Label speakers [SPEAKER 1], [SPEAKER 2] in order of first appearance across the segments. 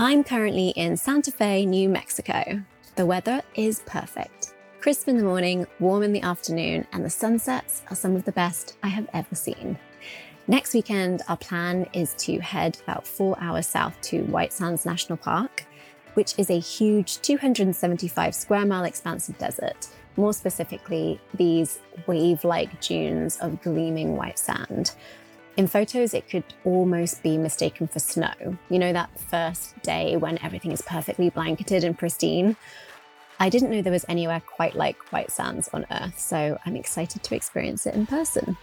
[SPEAKER 1] I'm currently in Santa Fe, New Mexico. The weather is perfect. Crisp in the morning, warm in the afternoon, and the sunsets are some of the best I have ever seen. Next weekend, our plan is to head about four hours south to White Sands National Park, which is a huge 275 square mile expanse of desert. More specifically, these wave like dunes of gleaming white sand. In photos, it could almost be mistaken for snow. You know, that first day when everything is perfectly blanketed and pristine? I didn't know there was anywhere quite like White Sands on Earth, so I'm excited to experience it in person.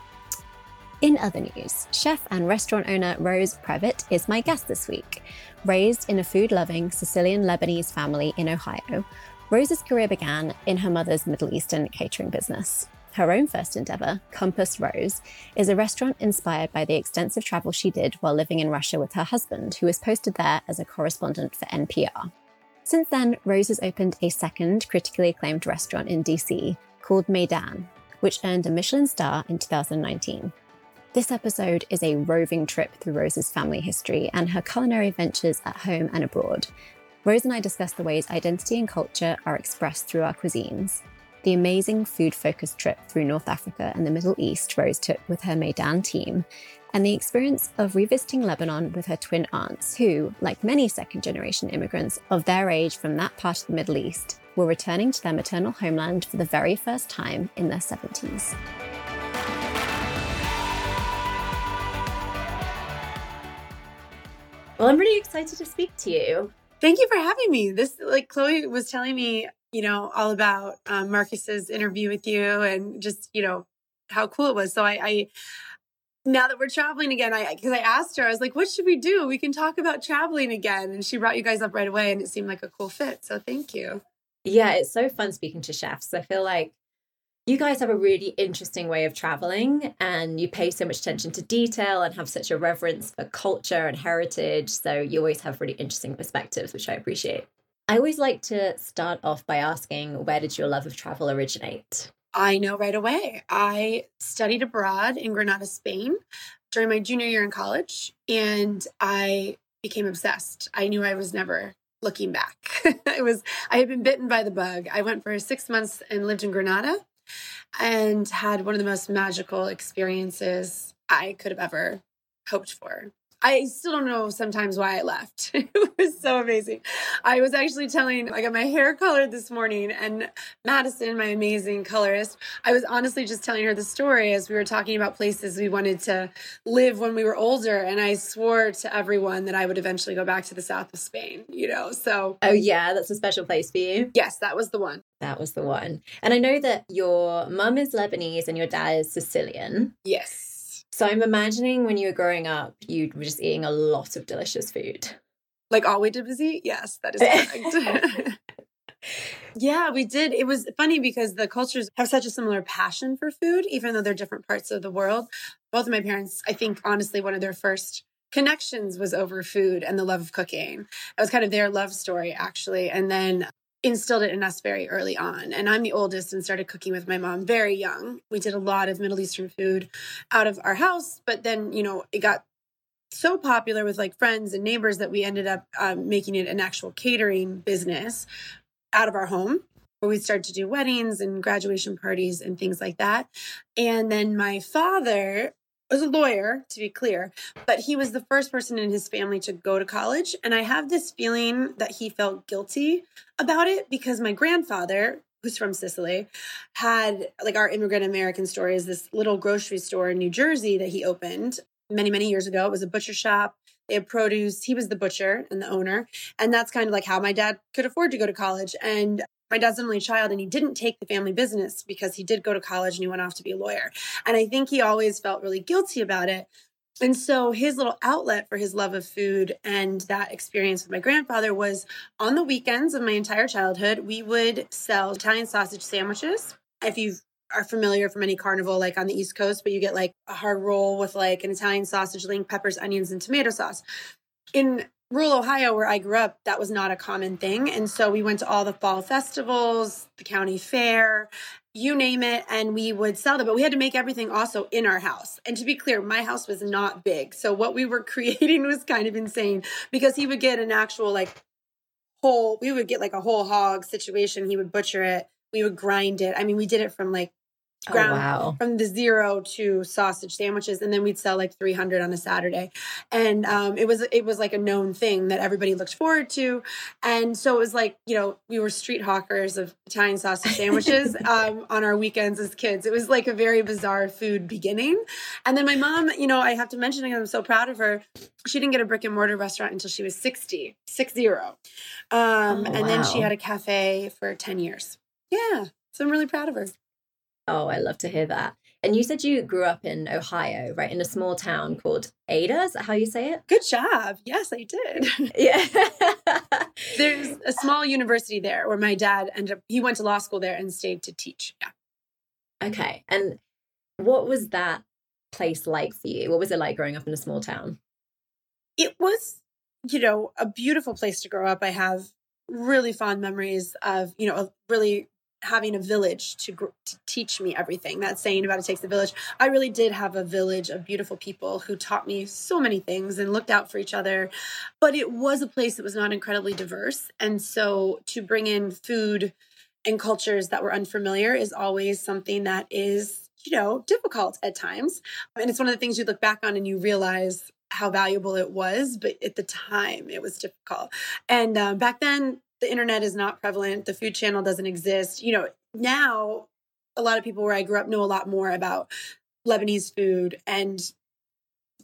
[SPEAKER 1] In other news, chef and restaurant owner Rose Previte is my guest this week. Raised in a food loving Sicilian Lebanese family in Ohio, Rose's career began in her mother's Middle Eastern catering business. Her own first endeavor, Compass Rose, is a restaurant inspired by the extensive travel she did while living in Russia with her husband, who was posted there as a correspondent for NPR. Since then, Rose has opened a second critically acclaimed restaurant in DC called Maydan, which earned a Michelin star in 2019. This episode is a roving trip through Rose's family history and her culinary ventures at home and abroad. Rose and I discuss the ways identity and culture are expressed through our cuisines, the amazing food focused trip through North Africa and the Middle East Rose took with her Maydan team, and the experience of revisiting Lebanon with her twin aunts, who, like many second generation immigrants of their age from that part of the Middle East, were returning to their maternal homeland for the very first time in their 70s. Well, I'm really excited to speak to you.
[SPEAKER 2] Thank you for having me. This, like Chloe was telling me, you know, all about um, Marcus's interview with you and just, you know, how cool it was. So I, I now that we're traveling again, I because I asked her, I was like, "What should we do? We can talk about traveling again." And she brought you guys up right away, and it seemed like a cool fit. So thank you.
[SPEAKER 1] Yeah, it's so fun speaking to chefs. I feel like you guys have a really interesting way of traveling, and you pay so much attention to detail and have such a reverence for culture and heritage. So you always have really interesting perspectives, which I appreciate. I always like to start off by asking, where did your love of travel originate?
[SPEAKER 2] I know right away. I studied abroad in Granada, Spain during my junior year in college, and I became obsessed. I knew I was never looking back. it was I had been bitten by the bug. I went for 6 months and lived in Granada and had one of the most magical experiences I could have ever hoped for. I still don't know sometimes why I left. it was so amazing. I was actually telling, I got my hair colored this morning, and Madison, my amazing colorist, I was honestly just telling her the story as we were talking about places we wanted to live when we were older. And I swore to everyone that I would eventually go back to the south of Spain, you know? So.
[SPEAKER 1] Oh, yeah, that's a special place for you.
[SPEAKER 2] Yes, that was the one.
[SPEAKER 1] That was the one. And I know that your mum is Lebanese and your dad is Sicilian.
[SPEAKER 2] Yes.
[SPEAKER 1] So I'm imagining when you were growing up, you were just eating a lot of delicious food.
[SPEAKER 2] Like all we did was eat? Yes, that is correct. yeah, we did. It was funny because the cultures have such a similar passion for food, even though they're different parts of the world. Both of my parents, I think, honestly, one of their first connections was over food and the love of cooking. It was kind of their love story, actually. And then instilled it in us very early on. And I'm the oldest and started cooking with my mom very young. We did a lot of Middle Eastern food out of our house, but then, you know, it got so popular with like friends and neighbors that we ended up um, making it an actual catering business out of our home where we started to do weddings and graduation parties and things like that. And then my father was a lawyer, to be clear, but he was the first person in his family to go to college. And I have this feeling that he felt guilty about it because my grandfather, who's from Sicily, had like our immigrant American story is this little grocery store in New Jersey that he opened many, many years ago. It was a butcher shop. They had produce. He was the butcher and the owner. And that's kind of like how my dad could afford to go to college. And my dad's an only child and he didn't take the family business because he did go to college and he went off to be a lawyer. And I think he always felt really guilty about it. And so his little outlet for his love of food and that experience with my grandfather was on the weekends of my entire childhood, we would sell Italian sausage sandwiches. If you are familiar from any carnival like on the East Coast, but you get like a hard roll with like an Italian sausage link, peppers, onions, and tomato sauce. In rural Ohio, where I grew up, that was not a common thing. And so we went to all the fall festivals, the county fair, you name it, and we would sell them. But we had to make everything also in our house. And to be clear, my house was not big. So what we were creating was kind of insane because he would get an actual like whole, we would get like a whole hog situation. He would butcher it. We would grind it. I mean, we did it from like
[SPEAKER 3] Oh, wow.
[SPEAKER 2] from the zero to sausage sandwiches and then we'd sell like 300 on a saturday. And um, it was it was like a known thing that everybody looked forward to. And so it was like you know we were street hawkers of italian sausage sandwiches um, on our weekends as kids. It was like a very bizarre food beginning. And then my mom you know i have to mention again i'm so proud of her. She didn't get a brick and mortar restaurant until she was 60 six zero. Um,
[SPEAKER 3] Oh,
[SPEAKER 2] and then she had a cafe for 10 years. Yeah so i'm really proud of her
[SPEAKER 3] Oh, I love to hear that. And you said you grew up in Ohio, right? In a small town called Ada. Is that how you say it?
[SPEAKER 2] Good job. Yes, I did.
[SPEAKER 3] Yeah.
[SPEAKER 2] There's a small university there where my dad ended up, he went to law school there and stayed to teach. Yeah.
[SPEAKER 3] okay. And what was that place like for you? What was it like growing up in a small town?
[SPEAKER 2] It was, you know, a beautiful place to grow up. I have really fond memories of, you know, of really having a village to, gr- to teach me everything. That saying about it takes a village. I really did have a village of beautiful people who taught me so many things and looked out for each other. But it was a place that was not incredibly diverse. And so to bring in food and cultures that were unfamiliar is always something that is, you know, difficult at times. And it's one of the things you look back on and you realize how valuable it was, but at the time it was difficult. And uh, back then, the internet is not prevalent. The food channel doesn't exist. You know, now a lot of people where I grew up know a lot more about Lebanese food and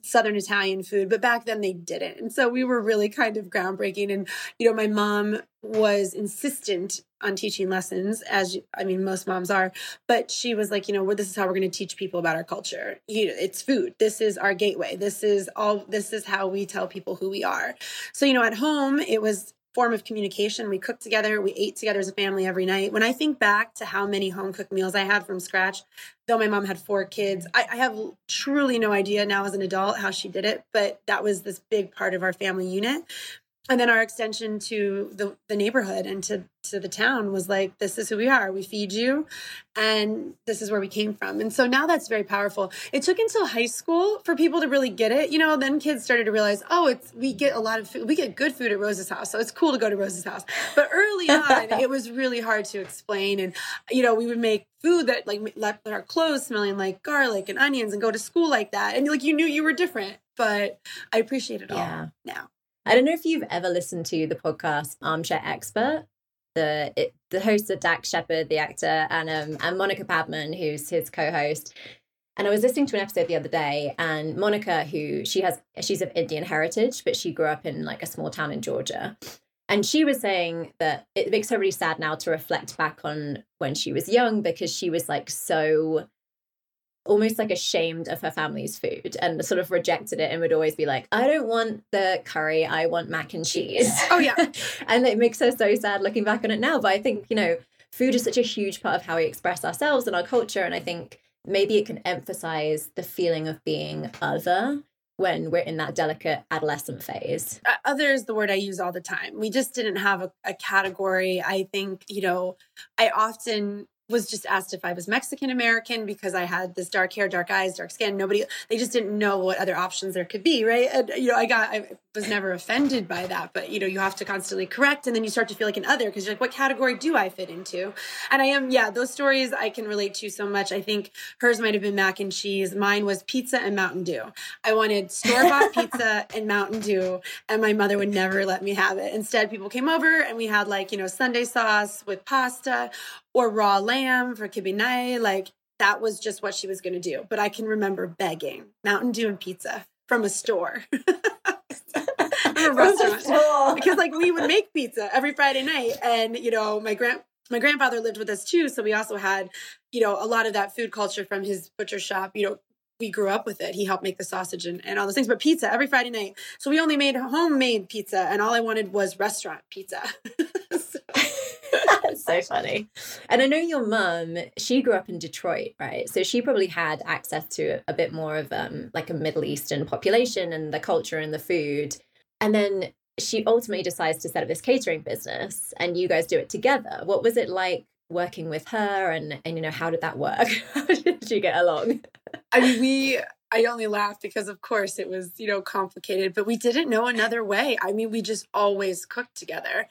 [SPEAKER 2] Southern Italian food, but back then they didn't. And so we were really kind of groundbreaking. And, you know, my mom was insistent on teaching lessons, as I mean, most moms are, but she was like, you know, well, this is how we're going to teach people about our culture. You know, it's food. This is our gateway. This is all, this is how we tell people who we are. So, you know, at home, it was form of communication. We cooked together, we ate together as a family every night. When I think back to how many home cooked meals I had from scratch, though my mom had four kids, I, I have truly no idea now as an adult how she did it, but that was this big part of our family unit. And then our extension to the, the neighborhood and to, to the town was like, this is who we are. We feed you, and this is where we came from. And so now that's very powerful. It took until high school for people to really get it. You know, then kids started to realize, oh, it's we get a lot of food. We get good food at Rose's house, so it's cool to go to Rose's house. But early on, it was really hard to explain. And you know, we would make food that like left our clothes smelling like garlic and onions, and go to school like that. And like you knew you were different. But I appreciate it
[SPEAKER 3] Yeah.
[SPEAKER 2] all now.
[SPEAKER 3] I don't know if you've ever listened to the podcast Armchair Expert. The it, the hosts are Dax Shepard, the actor, and um, and Monica Padman, who's his co-host. And I was listening to an episode the other day, and Monica, who she has, she's of Indian heritage, but she grew up in like a small town in Georgia. And she was saying that it makes her really sad now to reflect back on when she was young because she was like so almost like ashamed of her family's food and sort of rejected it and would always be like, I don't want the curry, I want mac and cheese.
[SPEAKER 2] Oh yeah.
[SPEAKER 3] and it makes her so sad looking back on it now. But I think, you know, food is such a huge part of how we express ourselves and our culture. And I think maybe it can emphasize the feeling of being other when we're in that delicate adolescent phase.
[SPEAKER 2] Uh, other is the word I use all the time. We just didn't have a, a category. I think, you know, I often was just asked if I was Mexican American because I had this dark hair, dark eyes, dark skin. Nobody, they just didn't know what other options there could be, right? And, you know, I got, I was never offended by that, but, you know, you have to constantly correct. And then you start to feel like an other because you're like, what category do I fit into? And I am, yeah, those stories I can relate to so much. I think hers might have been mac and cheese. Mine was pizza and Mountain Dew. I wanted store bought pizza and Mountain Dew, and my mother would never let me have it. Instead, people came over and we had like, you know, Sunday sauce with pasta or raw lamb for kibbeh nayeh. Like that was just what she was going to do. But I can remember begging Mountain Dew and pizza from a store. from a restaurant because like we would make pizza every Friday night, and you know my grand my grandfather lived with us too, so we also had you know a lot of that food culture from his butcher shop. You know, we grew up with it. He helped make the sausage and, and all those things, but pizza every Friday night. So we only made homemade pizza, and all I wanted was restaurant pizza. So-
[SPEAKER 3] funny. And I know your mum, she grew up in Detroit, right? So she probably had access to a bit more of um like a Middle Eastern population and the culture and the food. And then she ultimately decides to set up this catering business and you guys do it together. What was it like working with her and and you know how did that work? how did you get along?
[SPEAKER 2] I mean, we I only laugh because of course it was, you know, complicated, but we didn't know another way. I mean, we just always cooked together.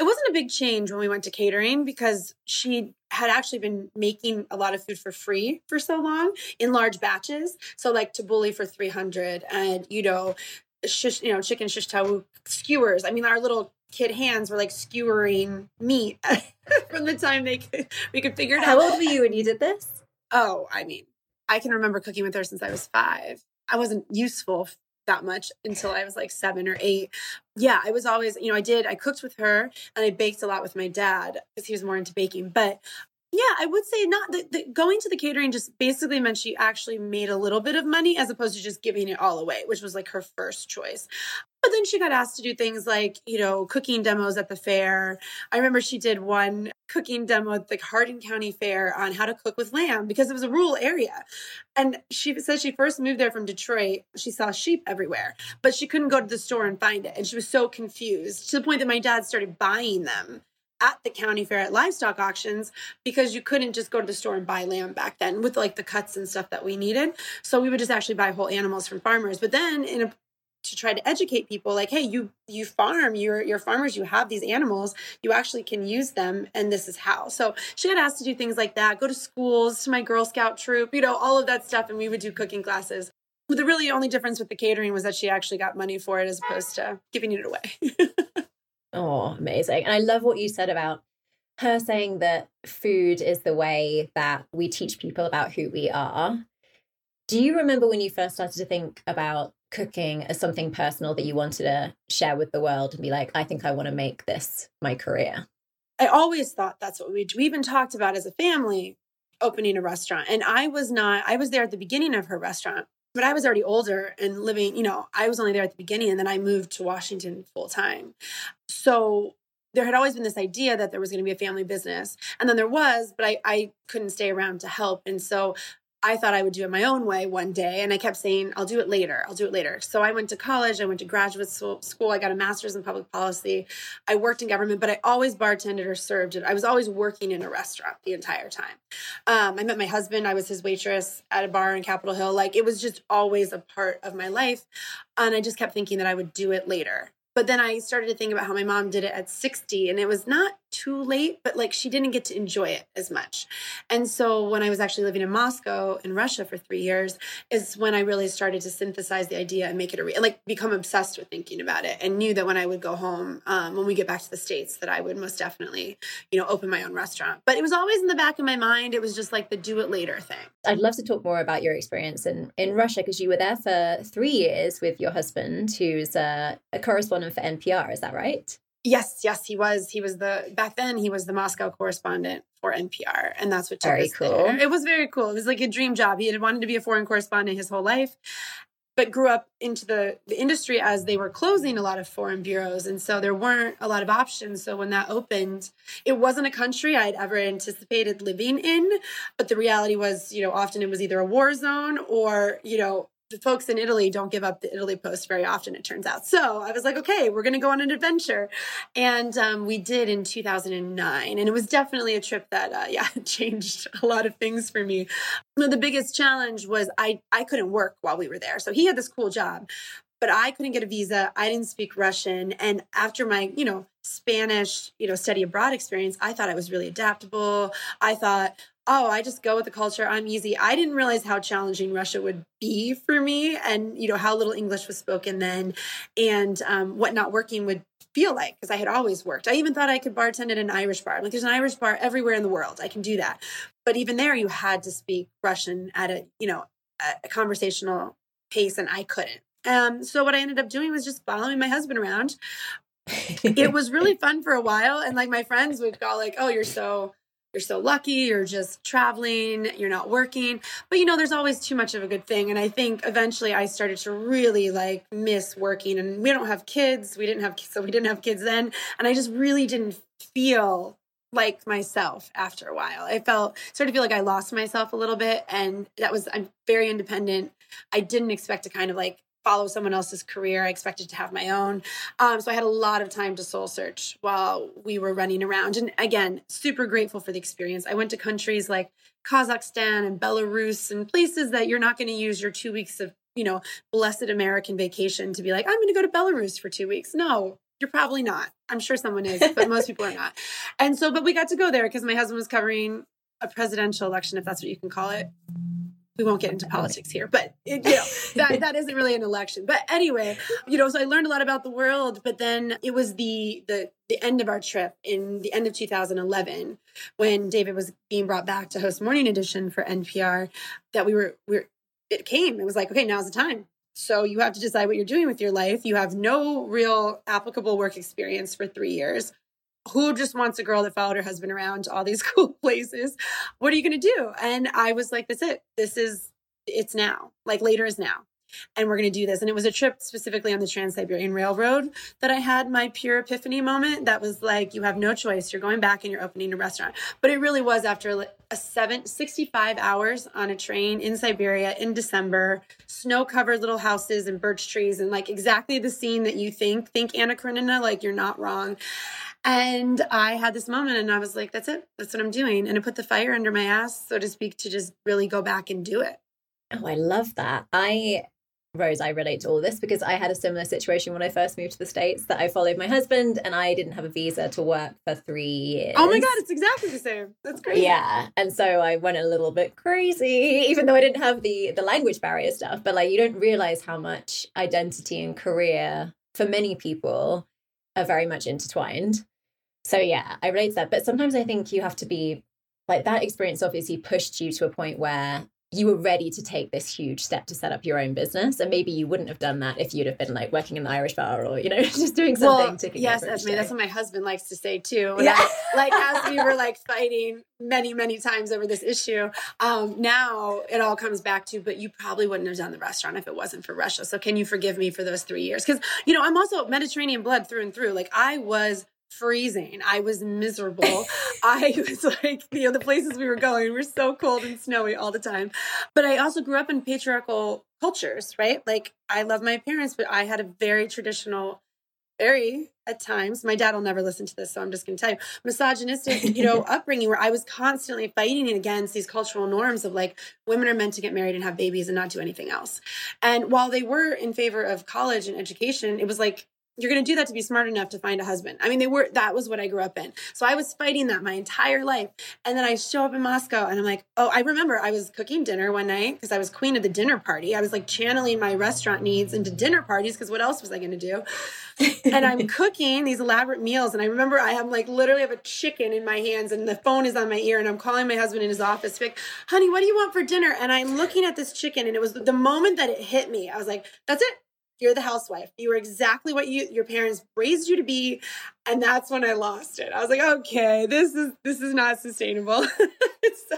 [SPEAKER 2] It wasn't a big change when we went to catering because she had actually been making a lot of food for free for so long in large batches. So like tabbouleh for 300 and, you know, shish, you know, chicken shish taouk skewers. I mean, our little kid hands were like skewering meat from the time they could, we could figure it
[SPEAKER 3] How out. How old were you when you did this?
[SPEAKER 2] Oh, I mean, I can remember cooking with her since I was five. I wasn't useful that much until I was like seven or eight. Yeah, I was always, you know, I did, I cooked with her and I baked a lot with my dad because he was more into baking. But yeah, I would say not that going to the catering just basically meant she actually made a little bit of money as opposed to just giving it all away, which was like her first choice. But then she got asked to do things like, you know, cooking demos at the fair. I remember she did one cooking demo at the Hardin County Fair on how to cook with lamb because it was a rural area. And she said she first moved there from Detroit. She saw sheep everywhere, but she couldn't go to the store and find it. And she was so confused to the point that my dad started buying them at the county fair at livestock auctions because you couldn't just go to the store and buy lamb back then with like the cuts and stuff that we needed. So we would just actually buy whole animals from farmers. But then in a to try to educate people like hey you you farm you're you're farmers you have these animals you actually can use them and this is how so she got asked to do things like that go to schools to my girl scout troop you know all of that stuff and we would do cooking classes the really only difference with the catering was that she actually got money for it as opposed to giving it away
[SPEAKER 3] oh amazing and i love what you said about her saying that food is the way that we teach people about who we are do you remember when you first started to think about cooking as something personal that you wanted to share with the world and be like, I think I want to make this my career?
[SPEAKER 2] I always thought that's what we we even talked about as a family opening a restaurant. And I was not I was there at the beginning of her restaurant, but I was already older and living, you know, I was only there at the beginning and then I moved to Washington full time. So there had always been this idea that there was going to be a family business. And then there was, but I, I couldn't stay around to help. And so I thought I would do it my own way one day. And I kept saying, I'll do it later. I'll do it later. So I went to college. I went to graduate school. I got a master's in public policy. I worked in government, but I always bartended or served. I was always working in a restaurant the entire time. Um, I met my husband. I was his waitress at a bar in Capitol Hill. Like it was just always a part of my life. And I just kept thinking that I would do it later. But then I started to think about how my mom did it at 60 and it was not too late, but like she didn't get to enjoy it as much. And so when I was actually living in Moscow in Russia for three years, is when I really started to synthesize the idea and make it a real, like become obsessed with thinking about it and knew that when I would go home, um, when we get back to the States, that I would most definitely, you know, open my own restaurant. But it was always in the back of my mind. It was just like the do it later thing.
[SPEAKER 3] I'd love to talk more about your experience in, in Russia because you were there for three years with your husband, who's a correspondent for NPR. Is that right?
[SPEAKER 2] Yes, yes, he was. He was the back then. He was the Moscow correspondent for NPR, and that's what took
[SPEAKER 3] very
[SPEAKER 2] us
[SPEAKER 3] cool.
[SPEAKER 2] There. It was very cool. It was like a dream job. He had wanted to be a foreign correspondent his whole life, but grew up into the, the industry as they were closing a lot of foreign bureaus, and so there weren't a lot of options. So when that opened, it wasn't a country I'd ever anticipated living in. But the reality was, you know, often it was either a war zone or you know the folks in Italy don't give up the Italy Post very often, it turns out. So I was like, okay, we're going to go on an adventure. And um, we did in 2009. And it was definitely a trip that, uh, yeah, changed a lot of things for me. the biggest challenge was I, I couldn't work while we were there. So he had this cool job, but I couldn't get a visa. I didn't speak Russian. And after my, you know, Spanish, you know, study abroad experience, I thought I was really adaptable. I thought, oh, I just go with the culture. I'm easy. I didn't realize how challenging Russia would be for me and, you know, how little English was spoken then and um, what not working would feel like because I had always worked. I even thought I could bartend at an Irish bar. Like there's an Irish bar everywhere in the world. I can do that. But even there, you had to speak Russian at a, you know, a conversational pace and I couldn't. Um, so what I ended up doing was just following my husband around. it was really fun for a while. And like my friends would go like, oh, you're so you're so lucky, you're just traveling, you're not working. But you know, there's always too much of a good thing. And I think eventually I started to really like miss working. And we don't have kids. We didn't have so we didn't have kids then. And I just really didn't feel like myself after a while. I felt sort of feel like I lost myself a little bit. And that was I'm very independent. I didn't expect to kind of like follow someone else's career. I expected to have my own. Um, so I had a lot of time to soul search while we were running around. And again, super grateful for the experience. I went to countries like Kazakhstan and Belarus and places that you're not going to use your two weeks of, you know, blessed American vacation to be like, I'm going to go to Belarus for two weeks. No, you're probably not. I'm sure someone is, but most people are not. And so, but we got to go there because my husband was covering a presidential election, if that's what you can call it. We won't get into politics here, but it, you know that that isn't really an election. But anyway, you know, so I learned a lot about the world. But then it was the the the end of our trip in the end of 2011 when David was being brought back to host Morning Edition for NPR that we were we were, it came. It was like, okay, now's the time. So you have to decide what you're doing with your life. You have no real applicable work experience for three years. Who just wants a girl that followed her husband around to all these cool places? What are you going to do? And I was like, that's it. This is, it's now. Like later is now and we're going to do this. And it was a trip specifically on the Trans Siberian Railroad that I had my pure epiphany moment. That was like, you have no choice. You're going back and you're opening a restaurant. But it really was after a seven, 65 hours on a train in Siberia in December, snow covered little houses and birch trees, and like exactly the scene that you think, think Anna Karenina, like you're not wrong. And I had this moment and I was like, that's it. That's what I'm doing. And it put the fire under my ass, so to speak, to just really go back and do it.
[SPEAKER 3] Oh, I love that. I Rose, I relate to all this because I had a similar situation when I first moved to the States that I followed my husband and I didn't have a visa to work for three years.
[SPEAKER 2] Oh my God, it's exactly the same. That's crazy.
[SPEAKER 3] Yeah. And so I went a little bit crazy, even though I didn't have the the language barrier stuff. But like you don't realize how much identity and career for many people are very much intertwined. So yeah, I relate to that. But sometimes I think you have to be like that experience obviously pushed you to a point where you were ready to take this huge step to set up your own business and maybe you wouldn't have done that if you'd have been like working in the irish bar or you know just doing something
[SPEAKER 2] well, yes that's me that's what my husband likes to say too yeah. I, like as we were like fighting many many times over this issue um now it all comes back to but you probably wouldn't have done the restaurant if it wasn't for russia so can you forgive me for those three years because you know i'm also mediterranean blood through and through like i was freezing. I was miserable. I was like, you know, the places we were going were so cold and snowy all the time. But I also grew up in patriarchal cultures, right? Like I love my parents, but I had a very traditional, very at times, my dad will never listen to this, so I'm just going to tell you, misogynistic, you know, upbringing where I was constantly fighting against these cultural norms of like women are meant to get married and have babies and not do anything else. And while they were in favor of college and education, it was like you're going to do that to be smart enough to find a husband. I mean, they were, that was what I grew up in. So I was fighting that my entire life. And then I show up in Moscow and I'm like, oh, I remember I was cooking dinner one night because I was queen of the dinner party. I was like channeling my restaurant needs into dinner parties because what else was I going to do? and I'm cooking these elaborate meals. And I remember I am like literally have a chicken in my hands and the phone is on my ear and I'm calling my husband in his office, like, honey, what do you want for dinner? And I'm looking at this chicken and it was the moment that it hit me. I was like, that's it you're the housewife. You were exactly what you your parents raised you to be. And that's when I lost it. I was like, okay, this is this is not sustainable. so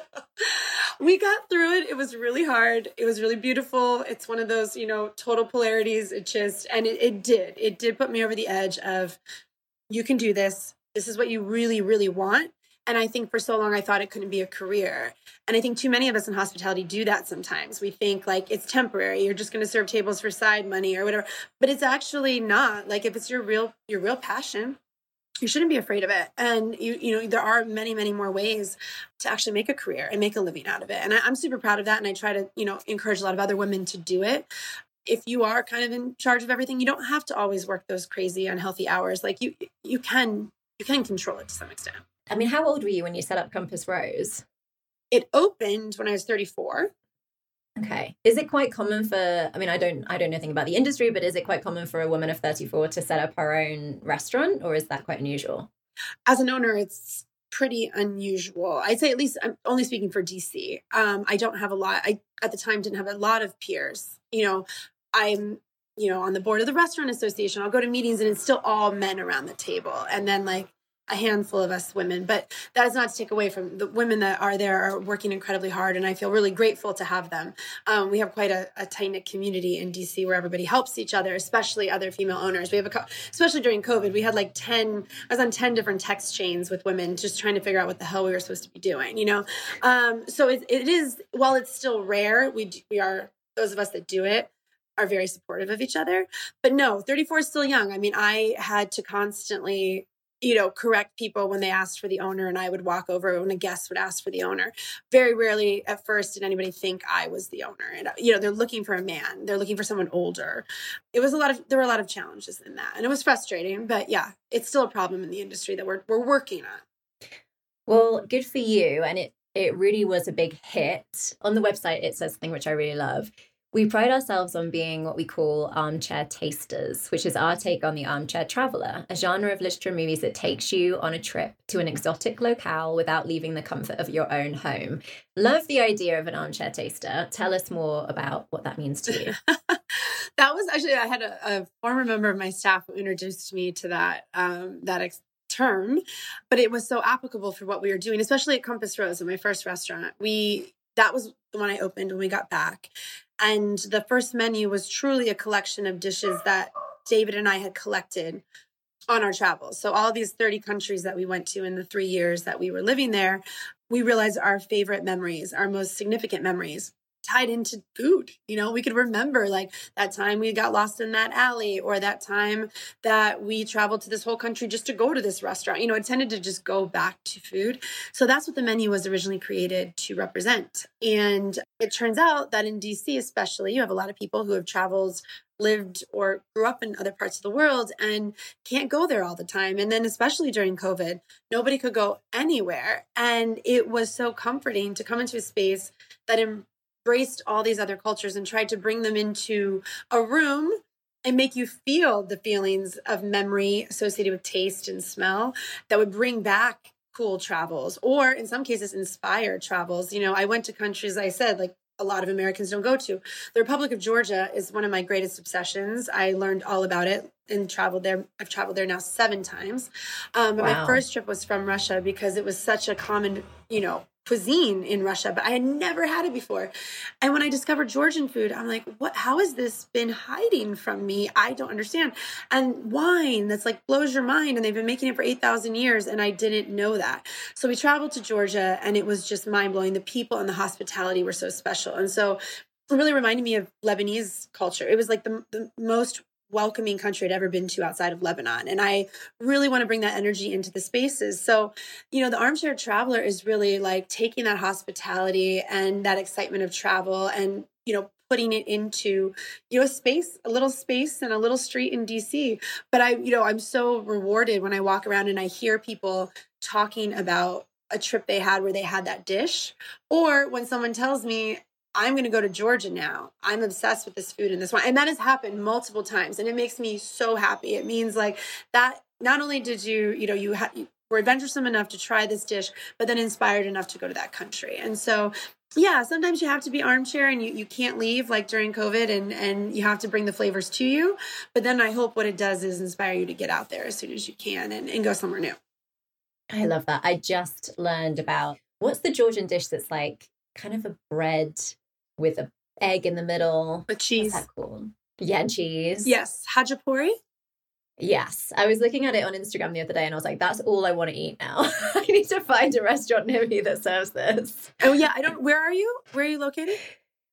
[SPEAKER 2] we got through it. It was really hard. It was really beautiful. It's one of those, you know, total polarities. It just and it, it did. It did put me over the edge of you can do this. This is what you really, really want. And I think for so long I thought it couldn't be a career. And I think too many of us in hospitality do that sometimes. We think like it's temporary, you're just going to serve tables for side money or whatever. But it's actually not. Like if it's your real your real passion, you shouldn't be afraid of it. And you you know there are many many more ways to actually make a career and make a living out of it. And I, I'm super proud of that and I try to, you know, encourage a lot of other women to do it if you are kind of in charge of everything you don't have to always work those crazy unhealthy hours like you you can you can control it to some extent
[SPEAKER 3] I mean, how old were you when you set up Compass Rose?
[SPEAKER 2] It opened when I was 34.
[SPEAKER 3] Okay. Is it quite common for I mean I don't I don't know anything about the industry, but is it quite common for a woman of 34 to set up her own restaurant or is that quite unusual?
[SPEAKER 2] As an owner, it's pretty unusual. I'd say at least I'm only speaking for DC. Um, I don't have a lot I at the time didn't have a lot of peers. You know, I'm you know on the board of the restaurant association. I'll go to meetings and it's still all men around the table. And then like a handful of us women, but that is not to take away from the women that are there are working incredibly hard, and I feel really grateful to have them. Um, we have quite a, a tight knit community in DC where everybody helps each other, especially other female owners. We have a, especially during COVID, we had like ten. I was on ten different text chains with women just trying to figure out what the hell we were supposed to be doing. You know, um, so it, it is while it's still rare, we we are those of us that do it are very supportive of each other. But no, 34 is still young. I mean, I had to constantly you know, correct people when they asked for the owner, and I would walk over when a guest would ask for the owner. Very rarely at first did anybody think I was the owner. And, you know, they're looking for a man, they're looking for someone older. It was a lot of, there were a lot of challenges in that. And it was frustrating, but yeah, it's still a problem in the industry that we're, we're working on.
[SPEAKER 3] Well, good for you. And it, it really was a big hit. On the website, it says something which I really love. We pride ourselves on being what we call armchair tasters, which is our take on the armchair traveler, a genre of literature movies that takes you on a trip to an exotic locale without leaving the comfort of your own home. Love the idea of an armchair taster. Tell us more about what that means to you.
[SPEAKER 2] that was actually I had a, a, former member of my staff who introduced me to that um, that ex- term, but it was so applicable for what we were doing, especially at Compass Rose, in my first restaurant. We that was the one I opened when we got back. And the first menu was truly a collection of dishes that David and I had collected on our travels. So, all these 30 countries that we went to in the three years that we were living there, we realized our favorite memories, our most significant memories tied into food. You know, we could remember like that time we got lost in that alley or that time that we traveled to this whole country just to go to this restaurant. You know, it tended to just go back to food. So that's what the menu was originally created to represent. And it turns out that in DC, especially, you have a lot of people who have traveled lived or grew up in other parts of the world and can't go there all the time. And then, especially during COVID, nobody could go anywhere. And it was so comforting to come into a space that embraced all these other cultures and tried to bring them into a room and make you feel the feelings of memory associated with taste and smell that would bring back cool travels or in some cases inspire travels. You know i went to countries i said like a lot of americans don't go to. The republic of georgia is one of my greatest obsessions. I learned all about it and traveled there. I've traveled there now seven times. Um, but wow. my first trip was from russia because it was such a common you know cuisine in Russia, but I had never had it before. And when I discovered Georgian food, I'm like, what how has this been hiding from me? I don't understand. And wine that's like blows your mind and they've been making it for 8,000 years and I didn't know that. So we traveled to Georgia and it was just mind-blowing. The people and the hospitality were so special. And so it really reminded me of Lebanese culture. It was like the, the most welcoming country I'd ever been to outside of Lebanon. And I really want to bring that energy into the spaces. So, you know, the armchair traveler is really like taking that hospitality and that excitement of travel and, you know, putting it into you know a space a little space and a little street in dc but i you know i'm so rewarded when i walk around and i hear people talking about a trip they had where they had that dish or when someone tells me I'm going to go to Georgia now. I'm obsessed with this food and this wine. And that has happened multiple times. And it makes me so happy. It means like that not only did you, you know, you, you were adventuresome enough to try this dish, but then inspired enough to go to that country. And so, yeah, sometimes you have to be armchair and you, you can't leave like during COVID and, and you have to bring the flavors to you. But then I hope what it does is inspire you to get out there as soon as you can and, and go somewhere new.
[SPEAKER 3] I love that. I just learned about what's the Georgian dish that's like kind of a bread with a egg in the middle.
[SPEAKER 2] With cheese.
[SPEAKER 3] Called? Yeah, cheese.
[SPEAKER 2] Yes. Khachapuri?
[SPEAKER 3] Yes. I was looking at it on Instagram the other day and I was like, that's all I want to eat now. I need to find a restaurant near me that serves this.
[SPEAKER 2] Oh yeah. I don't where are you? Where are you located?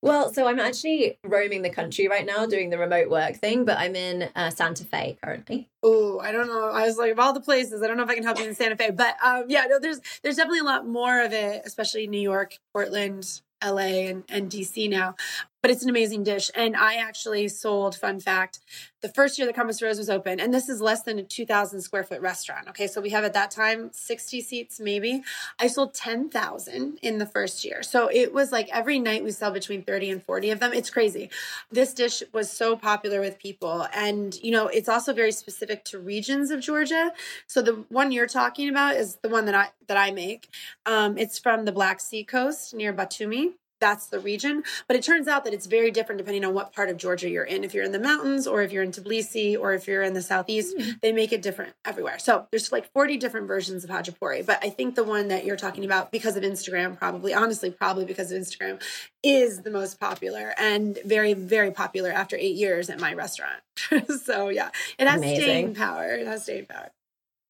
[SPEAKER 3] Well, so I'm actually roaming the country right now doing the remote work thing, but I'm in uh, Santa Fe currently.
[SPEAKER 2] Oh, I don't know. I was like, of all the places, I don't know if I can help you in Santa Fe, but um, yeah, no, there's there's definitely a lot more of it, especially New York, Portland, LA and, and DC now but it's an amazing dish. And I actually sold, fun fact, the first year the Compass Rose was open, and this is less than a 2,000 square foot restaurant. Okay, so we have at that time 60 seats maybe. I sold 10,000 in the first year. So it was like every night we sell between 30 and 40 of them. It's crazy. This dish was so popular with people. And, you know, it's also very specific to regions of Georgia. So the one you're talking about is the one that I that I make. Um, it's from the Black Sea coast near Batumi that's the region. But it turns out that it's very different depending on what part of Georgia you're in. If you're in the mountains or if you're in Tbilisi or if you're in the southeast, mm. they make it different everywhere. So there's like 40 different versions of Khachapuri. But I think the one that you're talking about because of Instagram, probably, honestly, probably because of Instagram, is the most popular and very, very popular after eight years at my restaurant. so yeah, it has Amazing. staying power. It has staying power.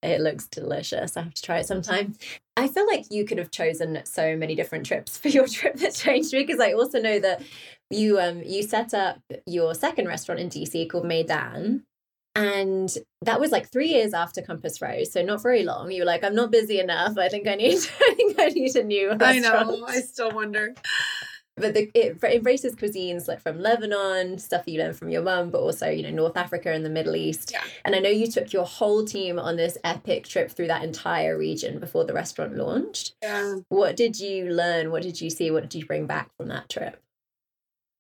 [SPEAKER 3] It looks delicious. I have to try it sometime. I feel like you could have chosen so many different trips for your trip that changed me because I also know that you um you set up your second restaurant in DC called Maydan. And that was like three years after Compass Rose, so not very long. You were like, "I'm not busy enough. I think I need, I think I need a new." Restaurant. I
[SPEAKER 2] know. I still wonder
[SPEAKER 3] but the, it embraces cuisines like from Lebanon, stuff you learned from your mum, but also you know North Africa and the Middle East.
[SPEAKER 2] Yeah.
[SPEAKER 3] And I know you took your whole team on this epic trip through that entire region before the restaurant launched.
[SPEAKER 2] Yeah.
[SPEAKER 3] What did you learn? What did you see? What did you bring back from that trip?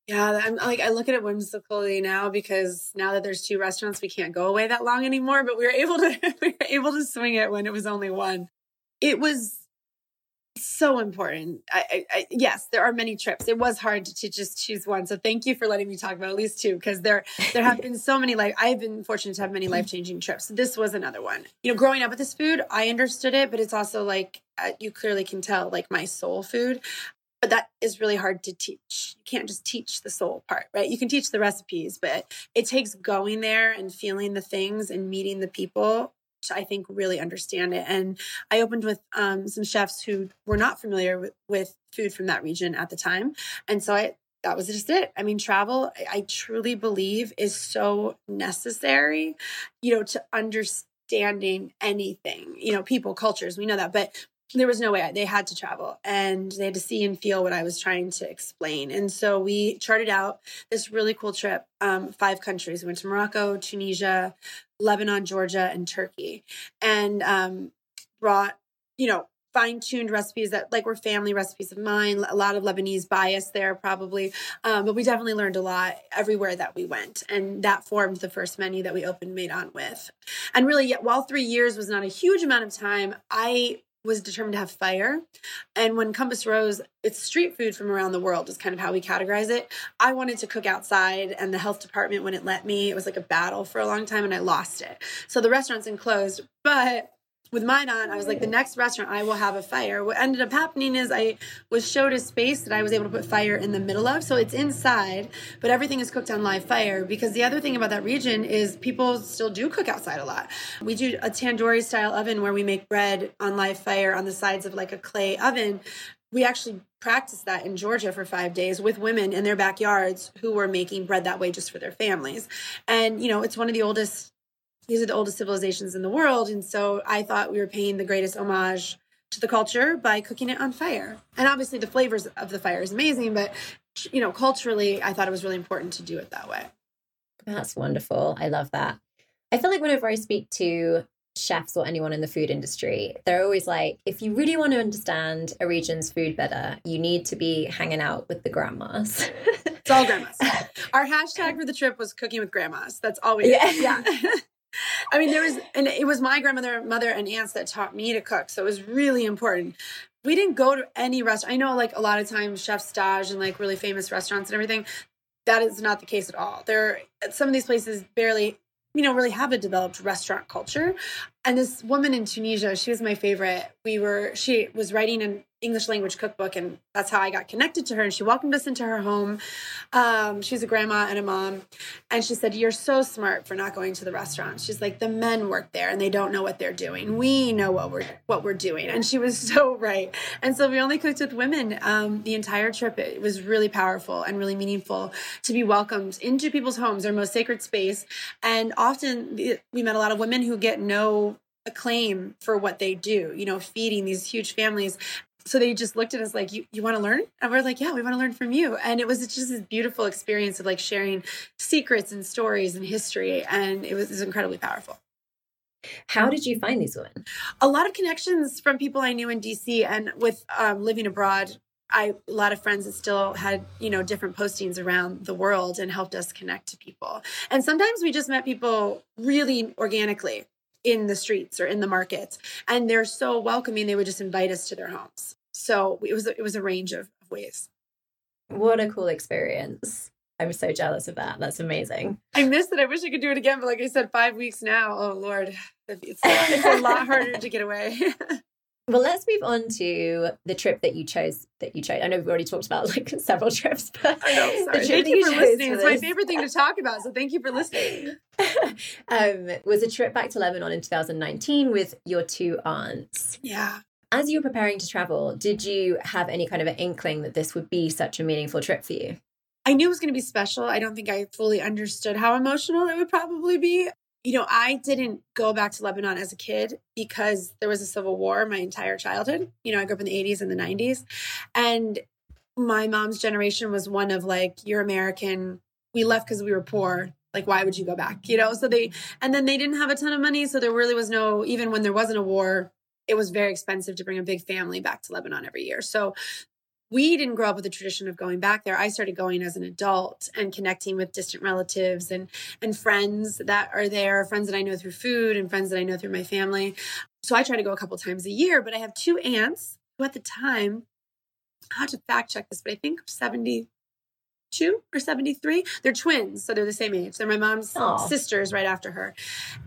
[SPEAKER 2] Yeah, I'm like I look at it whimsically now because now that there's two restaurants, we can't go away that long anymore. But we were able to we were able to swing it when it was only one. It was so important. I, I, I, yes, there are many trips. It was hard to, to, just choose one. So thank you for letting me talk about at least two because there there have been so many like I've been fortunate to have many life changing trips. This was another one. You know, growing up with this food, I understood it, but it's also like uh, you clearly can tell like my soul food. But that is really hard to teach. You can't just teach the soul part, right? You can teach the recipes, but it takes going there and feeling the things and meeting the people I think really understand it. And I opened with um, some chefs who were not familiar with, with food from that region at the time. And so I, that was just it. I mean, travel, I, I truly believe is so necessary, you know, to understanding anything, you know, people, cultures, we know that. But there was no way they had to travel and they had to see and feel what I was trying to explain. And so we charted out this really cool trip, um, five countries. We went to Morocco, Tunisia, Lebanon, Georgia, and Turkey, and um, brought, you know, fine tuned recipes that like were family recipes of mine. A lot of Lebanese bias there, probably, um, but we definitely learned a lot everywhere that we went, and that formed the first menu that we opened Maydan with. And really, while three years was not a huge amount of time, I was determined to have fire. And when Compass Rose, it's street food from around the world, is kind of how we categorize it. I wanted to cook outside, and the health department wouldn't let me. It was like a battle for a long time, and I lost it. So the restaurant's enclosed, but with Maydan, I was like, the next restaurant I will have a fire. What ended up happening is I was showed a space that I was able to put fire in the middle of. So it's inside, but everything is cooked on live fire. Because the other thing about that region is people still do cook outside a lot. We do a tandoori style oven where we make bread on live fire on the sides of like a clay oven. We actually practiced that in Georgia for five days with women in their backyards who were making bread that way just for their families. And, you know, it's one of the oldest these are the oldest civilizations in the world. And so I thought we were paying the greatest homage to the culture by cooking it on fire. And obviously the flavors of the fire is amazing, but you know, culturally, I thought it was really important to do it that way.
[SPEAKER 3] That's wonderful. I love that. I feel like whenever I speak to chefs or anyone in the food industry, they're always like, if you really want to understand a region's food better, you need to be hanging out with the grandmas.
[SPEAKER 2] it's all grandmas. Our hashtag for the trip was cooking with grandmas. That's all we yeah. yeah. I mean, there was, and it was my grandmother, mother, and aunts that taught me to cook. So it was really important. We didn't go to any restaurant. I know, like a lot of times, chef stage and like really famous restaurants and everything. That is not the case at all. There, some of these places barely, you know, really have a developed restaurant culture. And this woman in Tunisia, she was my favorite. We were, she was writing an English language cookbook, and that's how I got connected to her. And she welcomed us into her home. Um, she's a grandma and a mom, and she said, "You're so smart for not going to the restaurant." She's like, "The men work there, and they don't know what they're doing. We know what we're what we're doing." And she was so right. And so we only cooked with women um, the entire trip. It was really powerful and really meaningful to be welcomed into people's homes, their most sacred space. And often we met a lot of women who get no acclaim for what they do, you know, feeding these huge families so they just looked at us like you, you want to learn? And we're like yeah we want to learn from you. And it was just this beautiful experience of like sharing secrets and stories and history and it was, it was incredibly powerful.
[SPEAKER 3] How did you find these women?
[SPEAKER 2] A lot of connections from people i knew in dc and with um, living abroad. I a lot of friends that still had you know different postings around the world and helped us connect to people. And sometimes we just met people really organically in the streets or in the markets, and they're so welcoming. They would just invite us to their homes so it was it was a range of, ways.
[SPEAKER 3] What a cool experience. I'm so jealous of that. That's amazing.
[SPEAKER 2] I missed it. I wish I could do it again, but like I said, five weeks now. Oh Lord, it's, it's a lot harder to get away.
[SPEAKER 3] well, let's move on to the trip that you chose. That you chose. I know we've already talked about like several trips, but
[SPEAKER 2] I know. Sorry. thank you, you for listening. It's my favorite thing to talk about. So thank you for listening.
[SPEAKER 3] um, was a trip back to Lebanon in 2019 with your two aunts.
[SPEAKER 2] Yeah.
[SPEAKER 3] As you were preparing to travel, did you have any kind of an inkling that this would be such a meaningful trip for you?
[SPEAKER 2] I knew it was going to be special. I don't think I fully understood how emotional it would probably be. You know, I didn't go back to Lebanon as a kid because there was a civil war my entire childhood. You know, I grew up in the 80s and the 90s. And my mom's generation was one of like, you're American. We left because we were poor. Like, why would you go back? You know, so they, and then they didn't have a ton of money. So there really was no, even when there wasn't a war, it was very expensive to bring a big family back to Lebanon every year. So we didn't grow up with the tradition of going back there. I started going as an adult and connecting with distant relatives and and friends that are there, friends that I know through food and friends that I know through my family. So I try to go a couple times a year, but I have two aunts who at the time I have to fact check this, but I think 72 or 73. They're twins, so they're the same age. They're my mom's Aww. sisters right after her.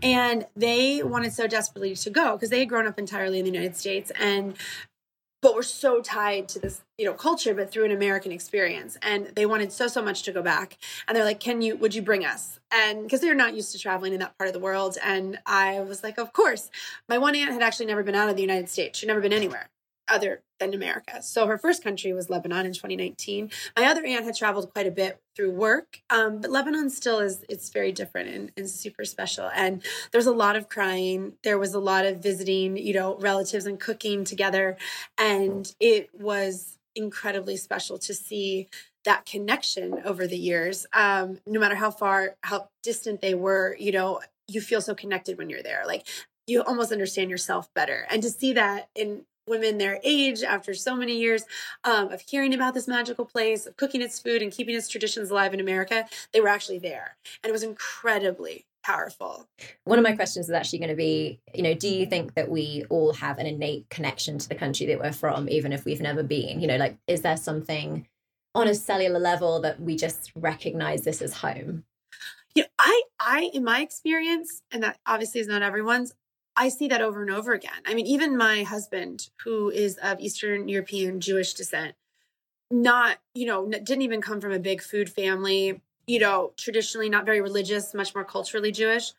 [SPEAKER 2] And they wanted so desperately to go because they had grown up entirely in the United States and but we're so tied to this you know culture but through an american experience. And they wanted so so much to go back. And they're like can you would you bring us? And because they're not used to traveling in that part of the world. And i was like of course. My one aunt had actually never been out of the united states. She'd never been anywhere other than America. So her first country was Lebanon in 2019. My other aunt had traveled quite a bit through work, um, but Lebanon still is it's very different and, and super special. And there's a lot of crying. There was a lot of visiting, you know, relatives and cooking together, and it was incredibly special to see that connection over the years. Um, no matter how far, how distant they were, you know, you feel so connected when you're there. Like you almost understand yourself better. And to see that in women their age after so many years um, of hearing about this magical place, of cooking its food and keeping its traditions alive in America, they were actually there. And it was incredibly powerful.
[SPEAKER 4] One of my questions is actually going to be, you know, do you think that we all have an innate connection to the country that we're from, even if we've never been? You know, like, is there something on a cellular level that we just recognize this as home?
[SPEAKER 2] Yeah, I, I, in my experience, and that obviously is not everyone's, I see that over and over again. I mean, even my husband, who is of Eastern European Jewish descent, not, you know, didn't even come from a big food family, you know, traditionally not very religious, much more culturally Jewish.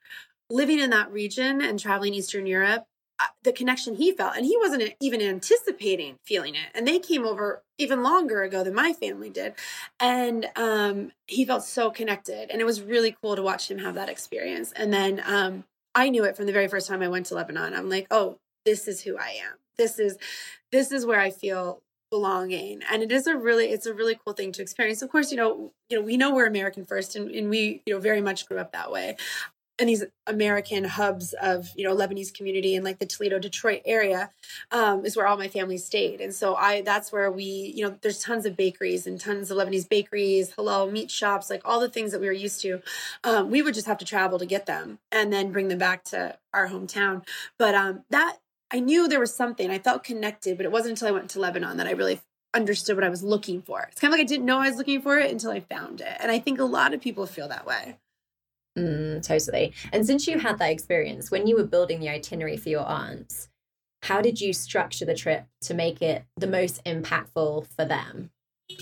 [SPEAKER 2] Living in that region and traveling Eastern Europe, uh, the connection he felt, and he wasn't even anticipating feeling it. And they came over even longer ago than my family did. And um, he felt so connected. And it was really cool to watch him have that experience. And then, um, I knew it from the very first time I went to Lebanon. I'm like, oh, this is who I am. This is this is where I feel belonging. And it is a really it's a really cool thing to experience. Of course, you know, you know, we know we're American first and, and we, you know, very much grew up that way and these American hubs of you know Lebanese community in like the Toledo Detroit area um, is where all my family stayed, and so I that's where we you know there's tons of bakeries and tons of Lebanese bakeries, halal meat shops, like all the things that we were used to. Um, we would just have to travel to get them and then bring them back to our hometown. But um, that I knew there was something. I felt connected, but it wasn't until I went to Lebanon that I really understood what I was looking for. It's kind of like I didn't know I was looking for it until I found it, and I think a lot of people feel that way.
[SPEAKER 4] Mm, totally. And since you had that experience, when you were building the itinerary for your aunts, how did you structure the trip to make it the most impactful for them?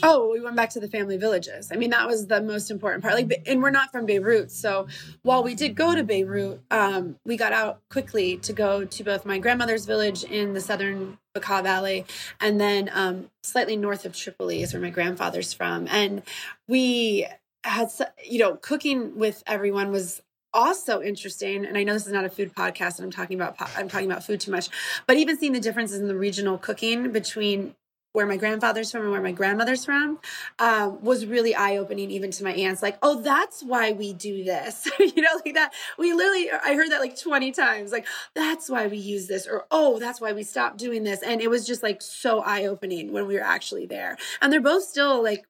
[SPEAKER 2] Oh, we went back to the family villages. I mean, that was the most important part. Like, and we're not from Beirut, so while we did go to Beirut, um, we got out quickly to go to both my grandmother's village in the southern Bekaa Valley, and then um, slightly north of Tripoli is where my grandfather's from. And we had you know cooking with everyone was also interesting and i know this is not a food podcast and i'm talking about i'm talking about food too much but even seeing the differences in the regional cooking between where my grandfather's from and where my grandmother's from um, was really eye-opening even to my aunts like oh that's why we do this. You know like that we literally i heard that like 20 times like that's why we use this or oh that's why we stopped doing this and it was just like so eye-opening when we were actually there and they're both still like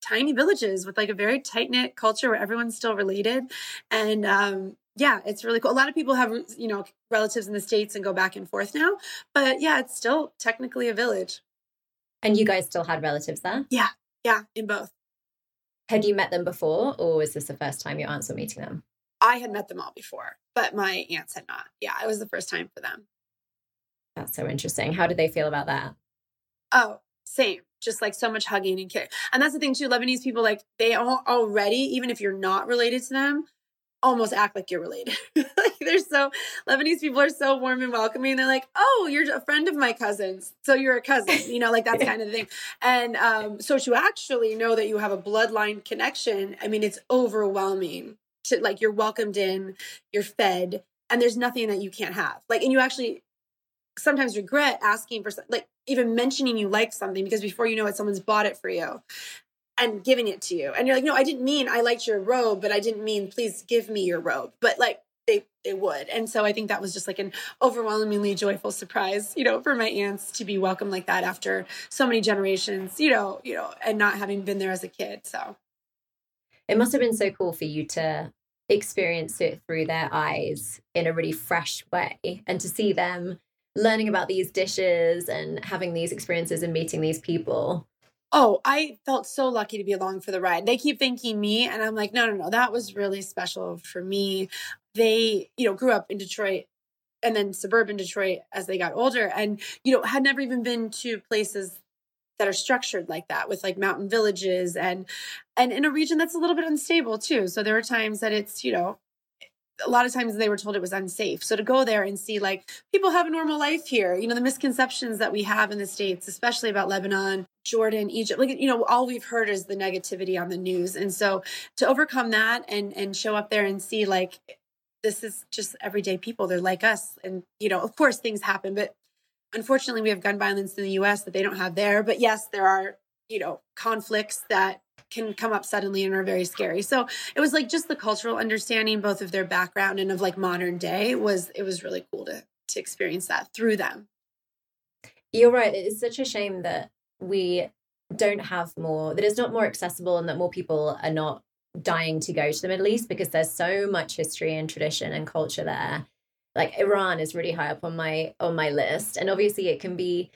[SPEAKER 2] tiny villages with like a very tight knit culture where everyone's still related. And um, yeah, it's really cool. A lot of people have, you know, relatives in the States and go back and forth now. But yeah, it's still technically a village.
[SPEAKER 4] And you guys still had relatives there?
[SPEAKER 2] Yeah. Yeah. In both.
[SPEAKER 4] Had you met them before, or was this the first time your aunts were meeting them?
[SPEAKER 2] I had met them all before, but my aunts had not. Yeah, it was the first time for them.
[SPEAKER 4] That's so interesting. How did they feel about that?
[SPEAKER 2] Oh, same just like so much hugging and care. And that's the thing too. Lebanese people like they all already, even if you're not related to them, almost act like you're related. like they're so Lebanese people are so warm and welcoming. They're like, "Oh, you're a friend of my cousin's, so you're a cousin." You know, like that's kind of the thing. And um, so to actually know that you have a bloodline connection, I mean, it's overwhelming. To like, you're welcomed in, you're fed, and there's nothing that you can't have. Like, and you actually sometimes regret asking for like even mentioning you like something because before you know it, someone's bought it for you and giving it to you. And you're like, no, I didn't mean I liked your robe, but I didn't mean please give me your robe. But like they they would. And so I think that was just like an overwhelmingly joyful surprise, you know, for my aunts to be welcomed like that after so many generations, you know, you know, and not having been there as a kid. So
[SPEAKER 4] it must have been so cool for you to experience it through their eyes in a really fresh way and to see them learning about these dishes and having these experiences and meeting these people
[SPEAKER 2] Oh, I felt so lucky to be along for the ride. They keep thanking me, and I'm like, no, no, no, that was really special for me. They, you know, grew up in Detroit and then suburban Detroit as they got older, and you know, had never even been to places that are structured like that with like mountain villages and and in a region that's a little bit unstable too. So there are times that it's you know a lot of times they were told it was unsafe. So to go there and see like people have a normal life here, you know, the misconceptions that we have in the States, especially about Lebanon, Jordan, Egypt, like, you know, all we've heard is the negativity on the news. And so to overcome that and, and show up there and see like, this is just everyday people. They're like us. And, you know, of course things happen, but unfortunately we have gun violence in the US that they don't have there. But yes, there are, you know, conflicts that can come up suddenly and are very scary. So it was like just the cultural understanding, both of their background and of like modern day, was it was really cool to to experience that through them.
[SPEAKER 4] You're right. It's such a shame that we don't have more that it's not more accessible and that more people are not dying to go to the Middle East because there's so much history and tradition and culture there. Like Iran is really high up on my on my list. And obviously it can be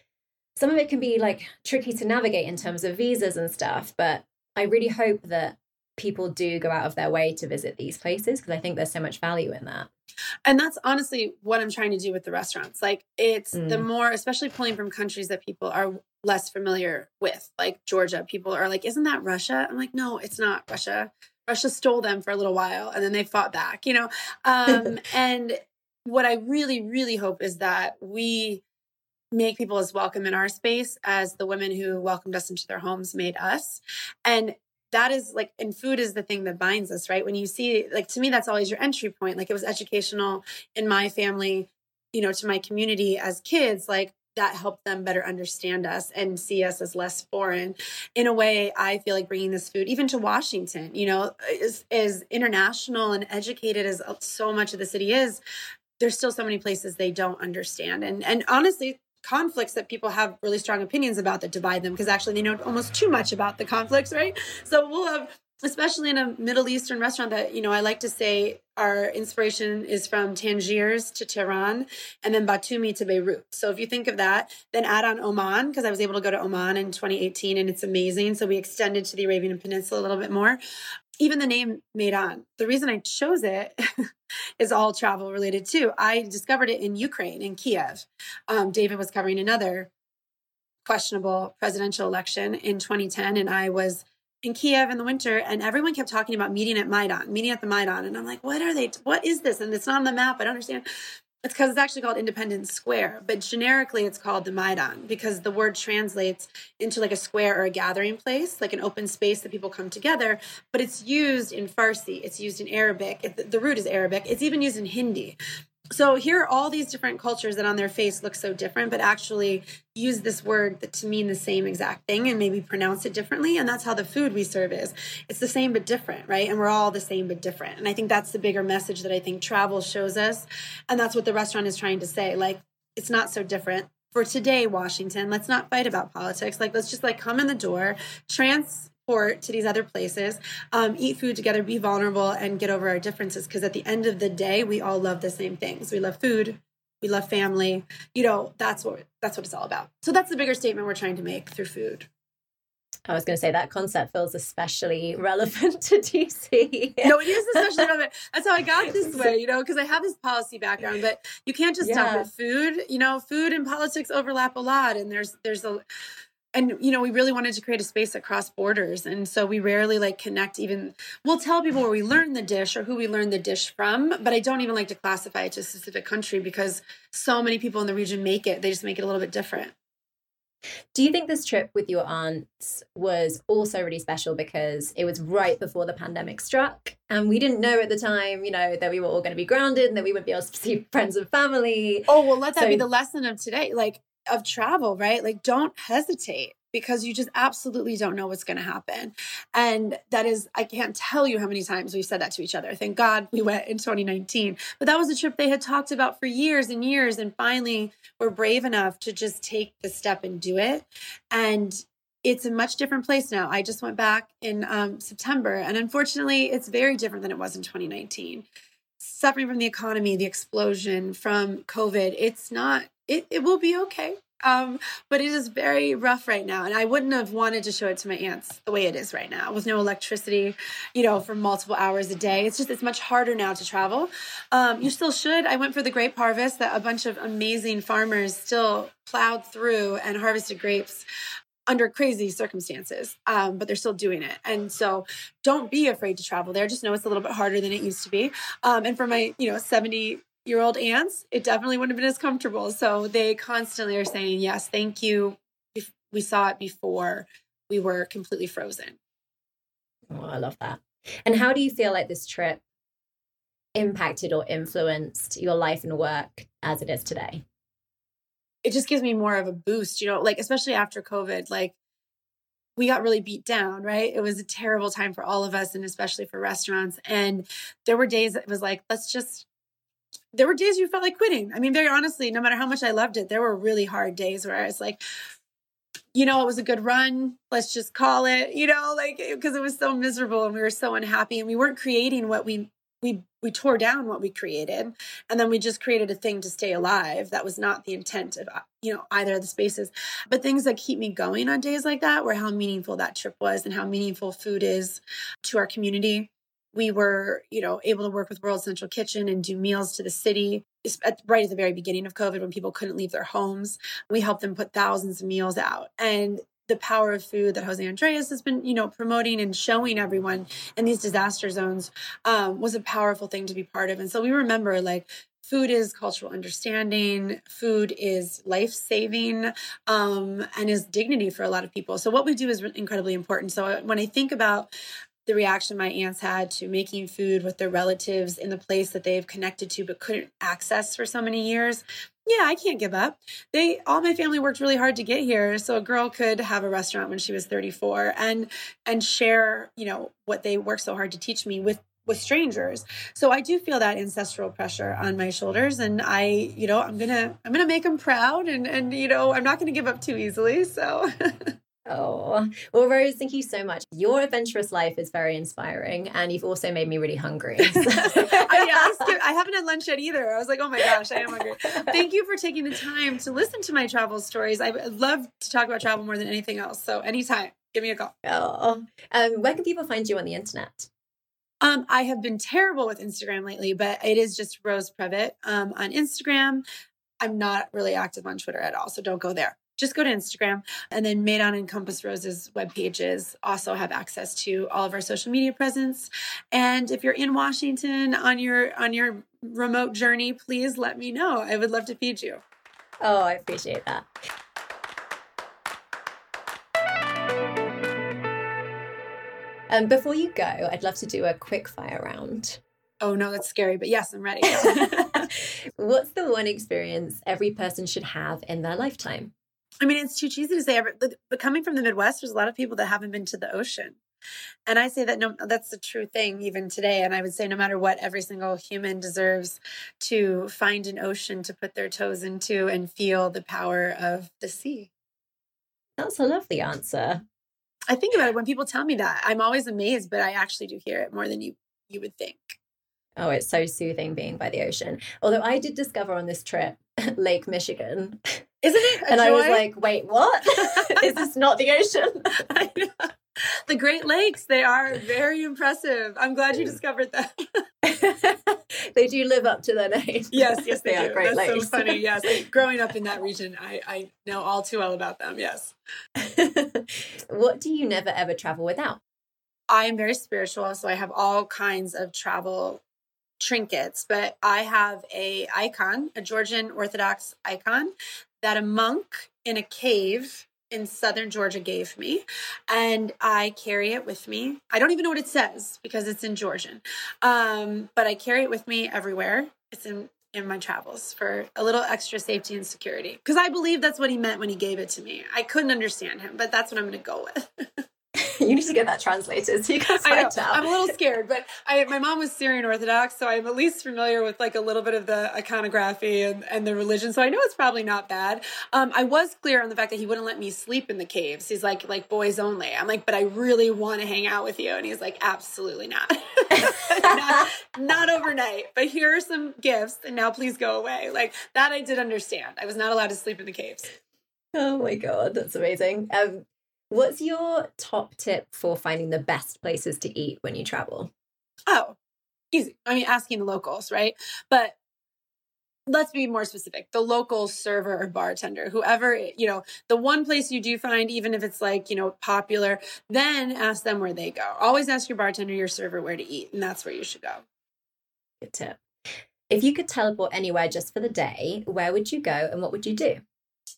[SPEAKER 4] some of it can be like tricky to navigate in terms of visas and stuff, but I really hope that people do go out of their way to visit these places because I think there's so much value in that.
[SPEAKER 2] And that's honestly what I'm trying to do with the restaurants. Like it's mm. the more, especially pulling from countries that people are less familiar with, like Georgia. People are like, "Isn't that Russia?" I'm like, "No, it's not Russia. Russia stole them for a little while, and then they fought back." You know, um, and what I really, really hope is that we make people as welcome in our space as the women who welcomed us into their homes made us. And that is like, and food is the thing that binds us, right? When you see, like, to me, that's always your entry point. Like, it was educational in my family, you know, to my community as kids, like, that helped them better understand us and see us as less foreign. In a way, I feel like bringing this food even to Washington, you know, is as international and educated as uh, so much of the city is. There's still so many places they don't understand, and and honestly, conflicts that people have really strong opinions about that divide them because actually they know almost too much about the conflicts, right? So we'll have especially in a Middle Eastern restaurant that, you know, I like to say our inspiration is from Tangiers to Tehran and then Batumi to Beirut. So if you think of that, then add on Oman, because I was able to go to Oman in 2018 and it's amazing. So we extended to the Arabian Peninsula a little bit more even the name Maydan, the reason I chose it is all travel related too. I discovered it in Ukraine, in Kiev. Um, David was covering another questionable presidential election in 2010, and I was in Kiev in the winter, and everyone kept talking about meeting at Maidan, meeting at the Maidan. And I'm like, what are they? What is this? And it's not on the map. I don't understand. It's because it's actually called Independence Square, but generically it's called the Maidan because the word translates into like a square or a gathering place, like an open space that people come together. But it's used in Farsi, it's used in Arabic. It, the root is Arabic. It's even used in Hindi so here are all these different cultures that on their face look so different but actually use this word to mean the same exact thing and maybe pronounce it differently and that's how the food we serve is. It's the same but different right? And we're all the same but different. And i think that's the bigger message that i think travel shows us and that's what the restaurant is trying to say. Like it's not so different. For today washington let's not fight about politics. Like let's just like come in the door trans to these other places, um, eat food together, be vulnerable, and get over our differences. Because at the end of the day, we all love the same things. We love food, we love family. You know, that's what that's what it's all about. So that's the bigger statement we're trying to make through food.
[SPEAKER 4] I was going to say that concept feels especially relevant to DC.
[SPEAKER 2] no, it is especially relevant. That's how I got this way, you know, because I have this policy background, but you can't just yeah. talk about food. You know, food and politics overlap a lot, and there's there's a and you know we really wanted to create a space that crossed borders and so we rarely like connect even we'll tell people where we learned the dish or who we learned the dish from but i don't even like to classify it to a specific country because so many people in the region make it they just make it a little bit different
[SPEAKER 3] do you think this trip with your aunts was also really special because it was right before the pandemic struck and we didn't know at the time, you know, that we were all going to be grounded and that we wouldn't be able to see friends and family?
[SPEAKER 2] Oh, well, let that so, be the lesson of today. Like, of travel, right? Like, don't hesitate because you just absolutely don't know what's going to happen. And that is, I can't tell you how many times we've said that to each other. Thank God we went in 2019. But that was a trip they had talked about for years and years. And finally, we're brave enough to just take the step and do it. And it's a much different place now. I just went back in um, September, and unfortunately, it's very different than it was in 2019. Suffering from the economy, the explosion from COVID, it's not, it, it will be okay. Um, but it is very rough right now. And I wouldn't have wanted to show it to my aunts the way it is right now with no electricity, you know, for multiple hours a day. It's just, it's much harder now to travel. Um, you still should. I went for the grape harvest that a bunch of amazing farmers still plowed through and harvested grapes under crazy circumstances, um, but they're still doing it. And so don't be afraid to travel there. Just know it's a little bit harder than it used to be. Um, and for my, you know, 70 year old aunts, it definitely wouldn't have been as comfortable. So they constantly are saying, yes, thank you. We saw it before we were completely frozen.
[SPEAKER 3] Oh, I love that. And how do you feel like this trip impacted or influenced your life and work as it is today?
[SPEAKER 2] It just gives me more of a boost, you know, like especially after COVID, like we got really beat down, right? It was a terrible time for all of us and especially for restaurants. And there were days that it was like, let's just there were days you felt like quitting. I mean, very honestly, no matter how much I loved it, there were really hard days where I was like, you know, it was a good run. Let's just call it, you know, like because it was so miserable and we were so unhappy and we weren't creating what we we we tore down what we created and then we just created a thing to stay alive that was not the intent of you know either of the spaces but things that keep me going on days like that were how meaningful that trip was and how meaningful food is to our community we were, you know, able to work with World Central Kitchen and do meals to the city at, right at the very beginning of COVID when people couldn't leave their homes. We helped them put thousands of meals out. And the power of food that Jose Andres has been, you know, promoting and showing everyone in these disaster zones um, was a powerful thing to be part of. And so we remember like food is cultural understanding food is life saving um, and is dignity for a lot of people so what we do is incredibly important so when i think about the reaction my aunts had to making food with their relatives in the place that they've connected to but couldn't access for so many years yeah i can't give up. They all my family worked really hard to get here so a girl could have a restaurant when she was 34 and and share you know what they worked so hard to teach me with with strangers. So i do feel that ancestral pressure on my shoulders and i you know i'm gonna i'm gonna make them proud and and you know i'm not gonna give up too easily so
[SPEAKER 3] Oh, well, Rose, thank you so much. Your adventurous life is very inspiring, and you've also made me really hungry.
[SPEAKER 2] I, I, haven't had lunch yet either. I was like, oh my gosh, I am hungry. Thank you for taking the time to listen to my travel stories. I love to talk about travel more than anything else. So, anytime, give me a call.
[SPEAKER 3] Oh, um, where can people find you on the internet?
[SPEAKER 2] Um, I have been terrible with Instagram lately, but it is just Rose Previte um, on Instagram. I'm not really active on Twitter at all, so don't go there just go to Instagram. And then Maydan Encompass Roses web pages also have access to all of our social media presence. And if you're in Washington on your on your remote journey, please let me know. I would love to feed you.
[SPEAKER 3] Oh, I appreciate that. Um, before you go, I'd love to do a quick fire round.
[SPEAKER 2] Oh no, that's scary, but yes, I'm ready.
[SPEAKER 3] What's the one experience every person should have in their lifetime?
[SPEAKER 2] I mean, it's too cheesy to say, but coming from the Midwest, there's a lot of people that haven't been to the ocean. And I say that no, that's the true thing even today. And I would say no matter what, every single human deserves to find an ocean to put their toes into and feel the power of the sea.
[SPEAKER 3] That's a lovely answer.
[SPEAKER 2] I think about it when people tell me that. I'm always amazed, but I actually do hear it more than you you would think.
[SPEAKER 3] Oh, it's so soothing being by the ocean. Although I did discover on this trip Lake Michigan.
[SPEAKER 2] Isn't it?
[SPEAKER 3] and joy? I was like, wait, what? Is this not the ocean?
[SPEAKER 2] the Great Lakes, they are very impressive. I'm glad you discovered that.
[SPEAKER 4] they do live up to their name.
[SPEAKER 2] Yes, yes, they,
[SPEAKER 4] they. Are Great
[SPEAKER 2] That's
[SPEAKER 4] Lakes.
[SPEAKER 2] so funny. Yes, growing up in that region, I, I know all too well about them. Yes.
[SPEAKER 4] what do you never ever travel without?
[SPEAKER 2] I am very spiritual, so I have all kinds of travel trinkets, but I have a icon, a Georgian Orthodox icon that a monk in a cave in southern Georgia gave me, and I carry it with me. I don't even know what it says because it's in Georgian, um, but I carry it with me everywhere. It's in in my travels for a little extra safety and security because I believe that's what he meant when he gave it to me. I couldn't understand him, but that's what I'm going to go with.
[SPEAKER 4] you need to get that translated so you can
[SPEAKER 2] I know.
[SPEAKER 4] out.
[SPEAKER 2] I'm a little scared, but I, my mom was Syrian Orthodox, so I'm at least familiar with like a little bit of the iconography and, and the religion. So I know it's probably not bad. Um, I was clear on the fact that he wouldn't let me sleep in the caves. He's like, like boys only. I'm like, but I really want to hang out with you. And he's like, absolutely not. not, not overnight, but here are some gifts and now please go away. Like that I did understand. I was not allowed to sleep in the caves.
[SPEAKER 4] Oh my god, that's amazing. Um, what's your top tip for finding the best places to eat when you travel?
[SPEAKER 2] Oh, easy. I mean, asking the locals, right? But let's be more specific the local server or bartender whoever you know the one place you do find even if it's like you know popular then ask them where they go always ask your bartender your server where to eat and that's where you should go
[SPEAKER 4] Good tip. If you could teleport anywhere just for the day, where would you go and what would you do?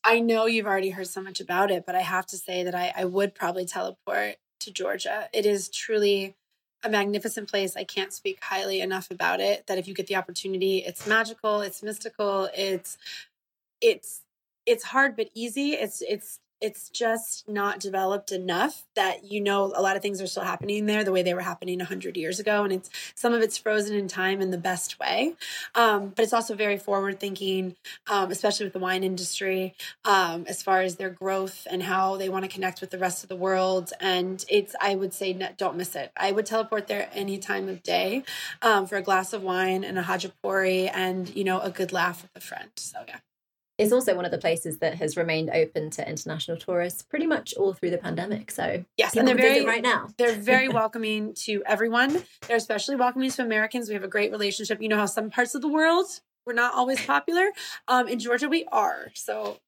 [SPEAKER 2] I know you've already heard so much about it but i have to say that i, I would probably teleport to georgia it is truly a magnificent place. I can't speak highly enough about it. That if you get the opportunity, it's magical, it's mystical, it's it's it's hard but easy. It's it's it's just not developed enough that you know a lot of things are still happening there the way they were happening 100 years ago and it's some of it's frozen in time in the best way. Um, but it's also very forward thinking um, especially with the wine industry um, as far as their growth and how they want to connect with the rest of the world and it's i would say don't miss it. I would teleport there any time of day um, for a glass of wine and a khachapuri and you know a good laugh with a friend so yeah
[SPEAKER 4] It's also one of the places that has remained open to international tourists pretty much all through the pandemic. So
[SPEAKER 2] yes and they're very
[SPEAKER 4] right now.
[SPEAKER 2] They're very welcoming to everyone. They're especially welcoming to Americans. We have a great relationship. You know how some parts of the world we're not always popular. Um, in Georgia, we are. So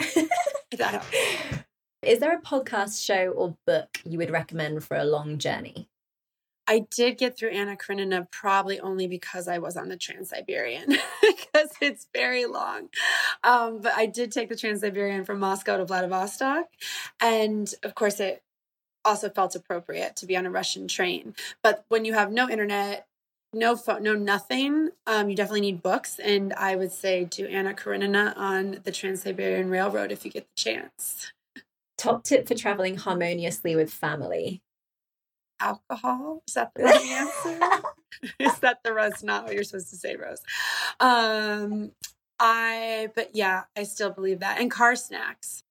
[SPEAKER 2] if that helps.
[SPEAKER 4] Is there a podcast, show, or book you would recommend for a long journey?
[SPEAKER 2] I did get through Anna Karenina probably only because I was on the Trans Siberian because it's very long. Um, but I did take the Trans Siberian from Moscow to Vladivostok, and of course, it also felt appropriate to be on a Russian train. But when you have no internet, no phone, no nothing, um, you definitely need books. And I would say do Anna Karenina on the Trans Siberian Railroad if you get the chance.
[SPEAKER 4] Top tip for traveling harmoniously with family.
[SPEAKER 2] Alcohol? Is that the right answer? Is that the Rose? Not what you're supposed to say, Rose. Um, I, but yeah, I still believe that. And car snacks.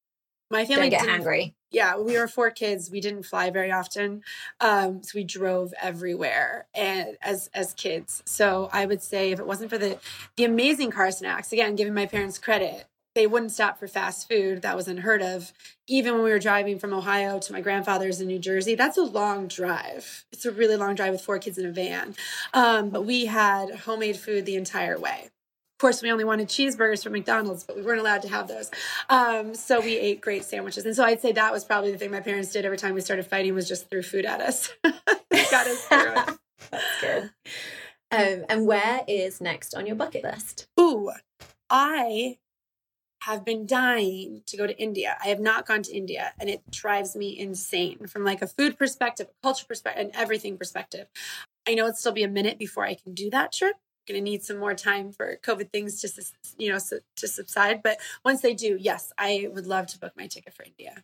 [SPEAKER 2] My family
[SPEAKER 4] Don't get angry.
[SPEAKER 2] Yeah, we were four kids. We didn't fly very often, um, so we drove everywhere and as as kids. So I would say if it wasn't for the the amazing car snacks, again, giving my parents credit, they wouldn't stop for fast food. That was unheard of. Even when we were driving from Ohio to my grandfather's in New Jersey, that's a long drive. It's a really long drive with four kids in a van. Um, but we had homemade food the entire way. Of course, we only wanted cheeseburgers from McDonald's, but we weren't allowed to have those. Um, so we ate great sandwiches. And so I'd say that was probably the thing my parents did every time we started fighting was just threw food at us. Got us through it.
[SPEAKER 4] That's good. Um, and where is next on your bucket list?
[SPEAKER 2] Ooh, I have been dying to go to India. I have not gone to India and it drives me insane from like a food perspective, a culture perspective, and everything perspective. I know it'll still be a minute before I can do that trip. I'm Going to need some more time for COVID things to, you know, to subside. But once they do, yes, I would love to book my ticket for India.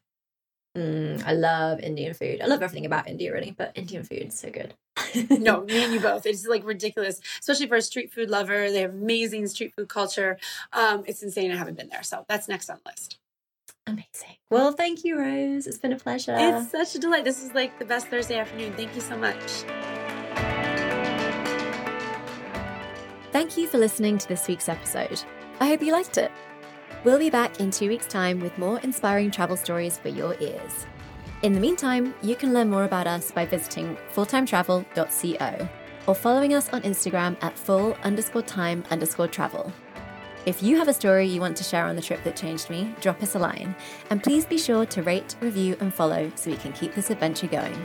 [SPEAKER 4] Mm, I love Indian food. I love everything about India, really, but Indian food is so good.
[SPEAKER 2] No, me and you both. It's like ridiculous, especially for a street food lover. They have amazing street food culture. Um, it's insane. I haven't been there, so that's next on the list.
[SPEAKER 4] Amazing. Well, thank you, Rose. It's been a pleasure.
[SPEAKER 2] It's such a delight. This is like the best Thursday afternoon. Thank you so much.
[SPEAKER 3] Thank you for listening to this week's episode. I hope you liked it. We'll be back in two weeks' time with more inspiring travel stories for your ears. In the meantime, you can learn more about us by visiting fulltimetravel.co or following us on Instagram at full underscore time underscore travel. If you have a story you want to share on the trip that changed me, drop us a line. And please be sure to rate, review, and follow so we can keep this adventure going.